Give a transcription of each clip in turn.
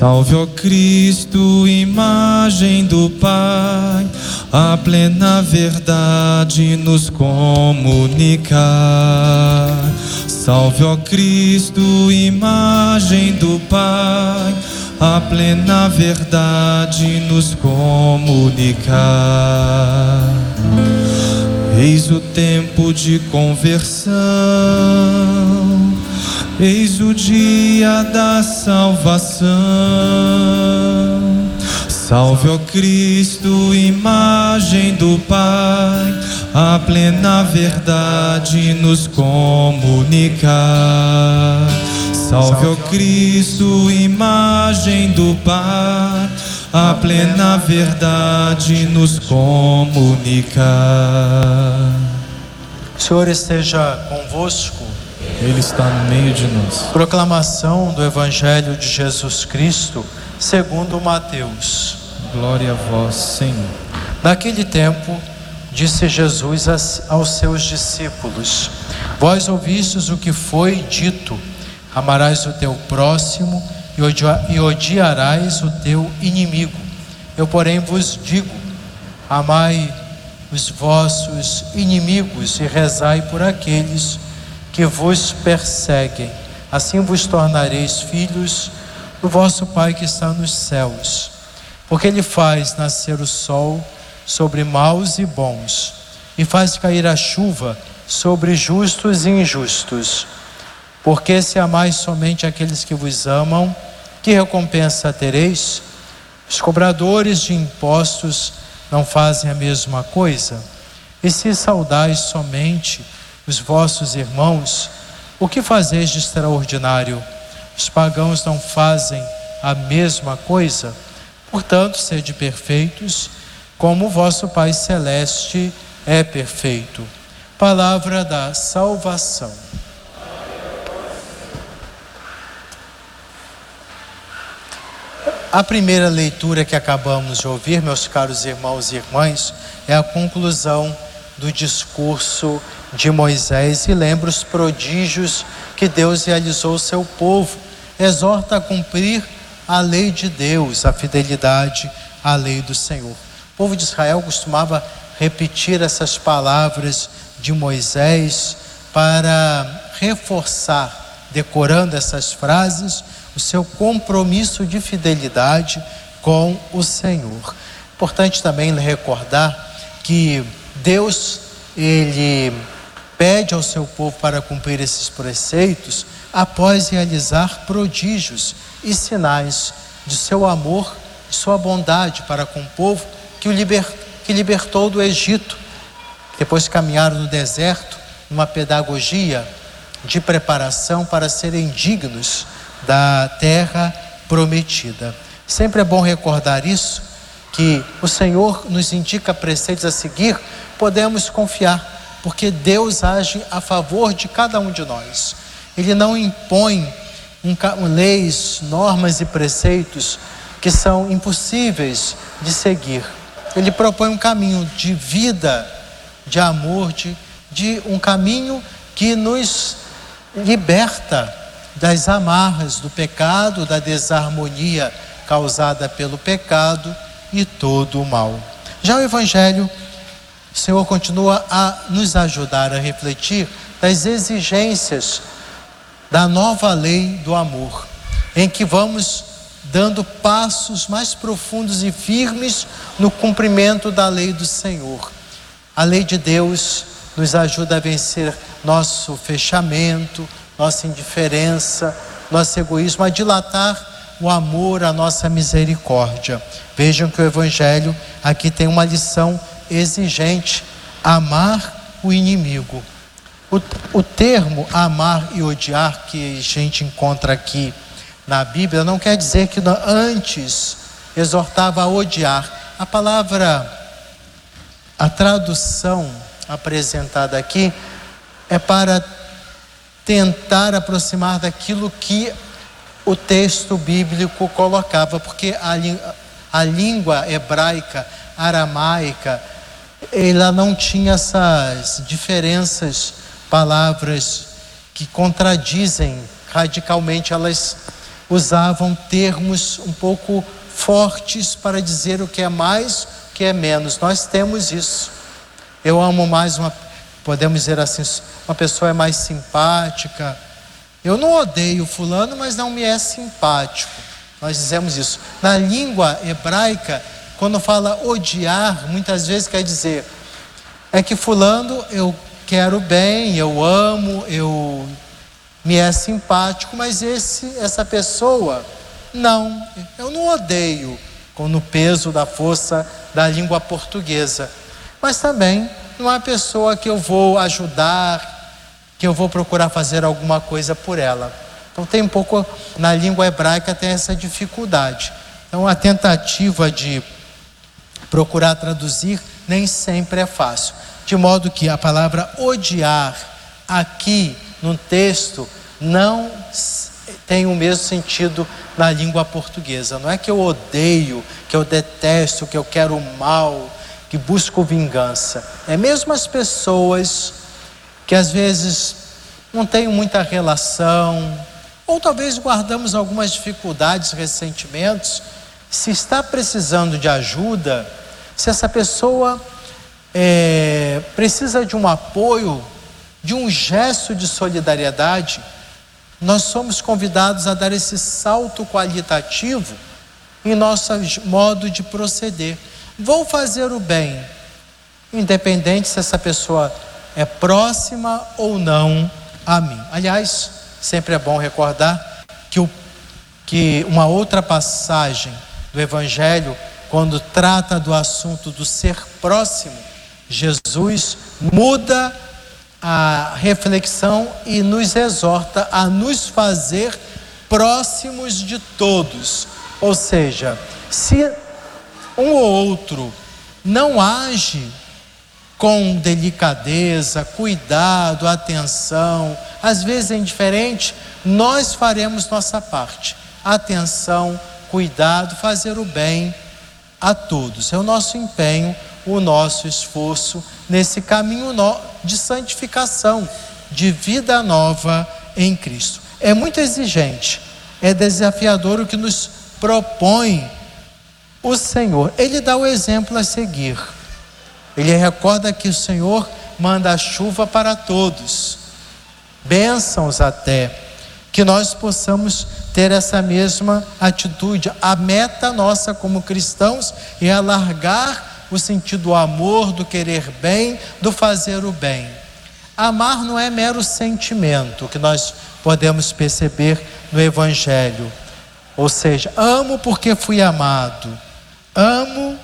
Salve, ó Cristo, imagem do Pai, a plena verdade nos comunicar. Salve, ó Cristo, imagem do Pai, a plena verdade nos comunicar. Eis o tempo de conversão Eis o dia da salvação. Salve, ó Cristo, imagem do Pai, a plena verdade nos comunicar. Salve, ó Cristo, imagem do Pai, a plena verdade nos comunicar. Senhor esteja convosco. Ele está no meio de nós. Proclamação do Evangelho de Jesus Cristo, segundo Mateus. Glória a vós, Senhor. Naquele tempo, disse Jesus aos seus discípulos: Vós ouvistes o que foi dito: Amarás o teu próximo e odiarás o teu inimigo. Eu, porém, vos digo: Amai os vossos inimigos e rezai por aqueles que que vos perseguem. Assim vos tornareis filhos do vosso Pai que está nos céus. Porque Ele faz nascer o sol sobre maus e bons, e faz cair a chuva sobre justos e injustos. Porque se amais somente aqueles que vos amam, que recompensa tereis? Os cobradores de impostos não fazem a mesma coisa? E se saudais somente os vossos irmãos, o que fazeis de extraordinário? Os pagãos não fazem a mesma coisa? Portanto, sede perfeitos, como o vosso Pai Celeste é perfeito. Palavra da salvação. A primeira leitura que acabamos de ouvir, meus caros irmãos e irmãs, é a conclusão do discurso de Moisés e lembra os prodígios que Deus realizou ao seu povo. Exorta a cumprir a lei de Deus, a fidelidade à lei do Senhor. O povo de Israel costumava repetir essas palavras de Moisés para reforçar, decorando essas frases, o seu compromisso de fidelidade com o Senhor. Importante também recordar que Deus, ele pede ao seu povo para cumprir esses preceitos após realizar prodígios e sinais de seu amor e sua bondade para com o povo que o que libertou do Egito. Depois caminharam no deserto numa pedagogia de preparação para serem dignos da terra prometida. Sempre é bom recordar isso, que o Senhor nos indica preceitos a seguir, podemos confiar porque Deus age a favor de cada um de nós. Ele não impõe um, leis, normas e preceitos que são impossíveis de seguir. Ele propõe um caminho de vida, de amor, de, de um caminho que nos liberta das amarras do pecado, da desarmonia causada pelo pecado e todo o mal. Já o Evangelho o Senhor continua a nos ajudar a refletir das exigências da nova lei do amor, em que vamos dando passos mais profundos e firmes no cumprimento da lei do Senhor. A lei de Deus nos ajuda a vencer nosso fechamento, nossa indiferença, nosso egoísmo, a dilatar o amor, a nossa misericórdia. Vejam que o Evangelho aqui tem uma lição exigente amar o inimigo. O, o termo amar e odiar que a gente encontra aqui na Bíblia não quer dizer que antes exortava a odiar. A palavra, a tradução apresentada aqui é para tentar aproximar daquilo que o texto bíblico colocava, porque a, a língua hebraica, aramaica, ela não tinha essas diferenças, palavras que contradizem radicalmente, elas usavam termos um pouco fortes para dizer o que é mais, o que é menos. Nós temos isso. Eu amo mais uma, podemos dizer assim, uma pessoa é mais simpática. Eu não odeio fulano, mas não me é simpático. Nós dizemos isso. Na língua hebraica, quando fala odiar, muitas vezes quer dizer é que fulano eu quero bem, eu amo, eu me é simpático, mas esse essa pessoa não, eu não odeio com no peso da força da língua portuguesa. Mas também não é uma pessoa que eu vou ajudar, que eu vou procurar fazer alguma coisa por ela. Então tem um pouco na língua hebraica tem essa dificuldade. Então a tentativa de procurar traduzir nem sempre é fácil. De modo que a palavra odiar aqui no texto não tem o mesmo sentido na língua portuguesa. Não é que eu odeio, que eu detesto, que eu quero mal, que busco vingança. É mesmo as pessoas que às vezes não têm muita relação, ou talvez guardamos algumas dificuldades, ressentimentos. Se está precisando de ajuda, se essa pessoa é, precisa de um apoio, de um gesto de solidariedade, nós somos convidados a dar esse salto qualitativo em nosso modo de proceder. Vou fazer o bem, independente se essa pessoa é próxima ou não a mim. Aliás, sempre é bom recordar que, o, que uma outra passagem do Evangelho, quando trata do assunto do ser próximo, Jesus muda a reflexão e nos exorta a nos fazer próximos de todos. Ou seja, se um ou outro não age com delicadeza, cuidado, atenção, às vezes é indiferente, nós faremos nossa parte. Atenção, cuidado, fazer o bem a todos. É o nosso empenho, o nosso esforço nesse caminho de santificação, de vida nova em Cristo. É muito exigente, é desafiador o que nos propõe o Senhor. Ele dá o exemplo a seguir. Ele recorda que o Senhor manda a chuva para todos, bênçãos até, que nós possamos ter essa mesma atitude. A meta nossa como cristãos é alargar o sentido do amor, do querer bem, do fazer o bem. Amar não é mero sentimento que nós podemos perceber no Evangelho. Ou seja, amo porque fui amado, amo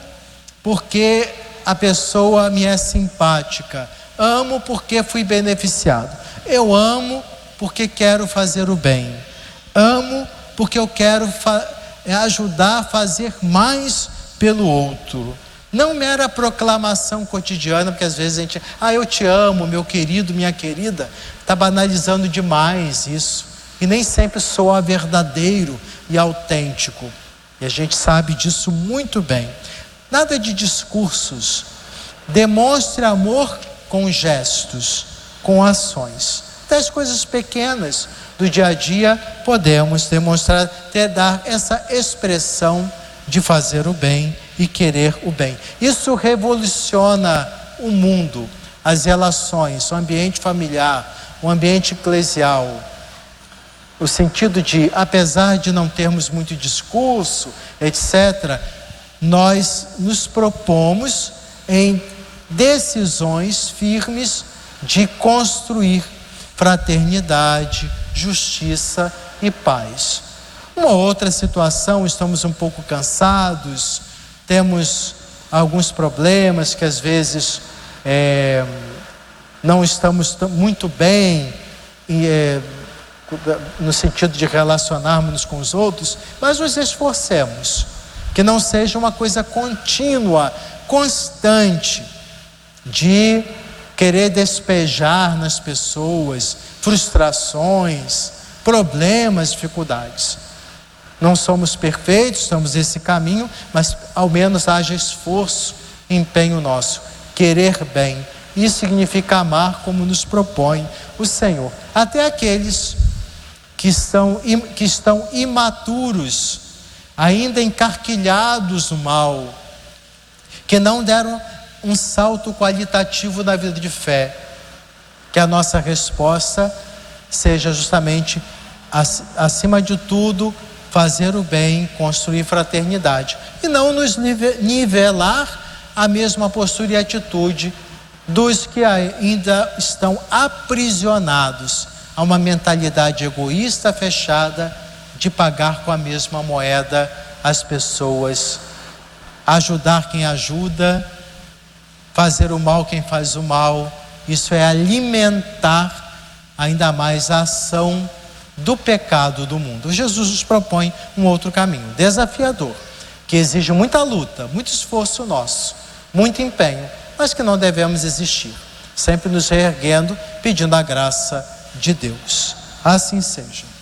porque a pessoa me é simpática, amo porque fui beneficiado. Eu amo porque quero fazer o bem, amo porque eu quero ajudar a fazer mais pelo outro. Não mera proclamação cotidiana, porque às vezes a gente, ah, eu te amo, meu querido, minha querida, está banalizando demais isso. E nem sempre soa verdadeiro e autêntico. E a gente sabe disso muito bem. Nada de discursos. Demonstre amor com gestos, com ações. Até as coisas pequenas do dia a dia podemos demonstrar, até dar essa expressão de fazer o bem e querer o bem. Isso revoluciona o mundo, as relações, o ambiente familiar, o ambiente eclesial. O sentido de, apesar de não termos muito discurso, etc., nós nos propomos em decisões firmes de construir fraternidade, justiça e paz. Uma outra situação, estamos um pouco cansados, temos alguns problemas que às vezes é, não estamos muito bem e, é, no sentido de relacionarmos com os outros, mas nos esforcemos que não seja uma coisa contínua, constante, de querer despejar nas pessoas frustrações, problemas, dificuldades. Não somos perfeitos, estamos nesse caminho, mas ao menos haja esforço, empenho nosso, querer bem. Isso significa amar como nos propõe o Senhor. Até aqueles que, são, que estão imaturos, ainda encarquilhados no mal, que não deram um salto qualitativo na vida de fé. Que a nossa resposta seja justamente, acima de tudo, fazer o bem, construir fraternidade e não nos nivelar a mesma postura e atitude dos que ainda estão aprisionados a uma mentalidade egoísta, fechada, de pagar com a mesma moeda as pessoas, ajudar quem ajuda, fazer o mal quem faz o mal. Isso é alimentar ainda mais a ação do pecado do mundo. Jesus nos propõe um outro caminho, desafiador, que exige muita luta, muito esforço nosso, muito empenho, mas que não devemos existir, sempre nos reerguendo, pedindo a graça de Deus. Assim seja.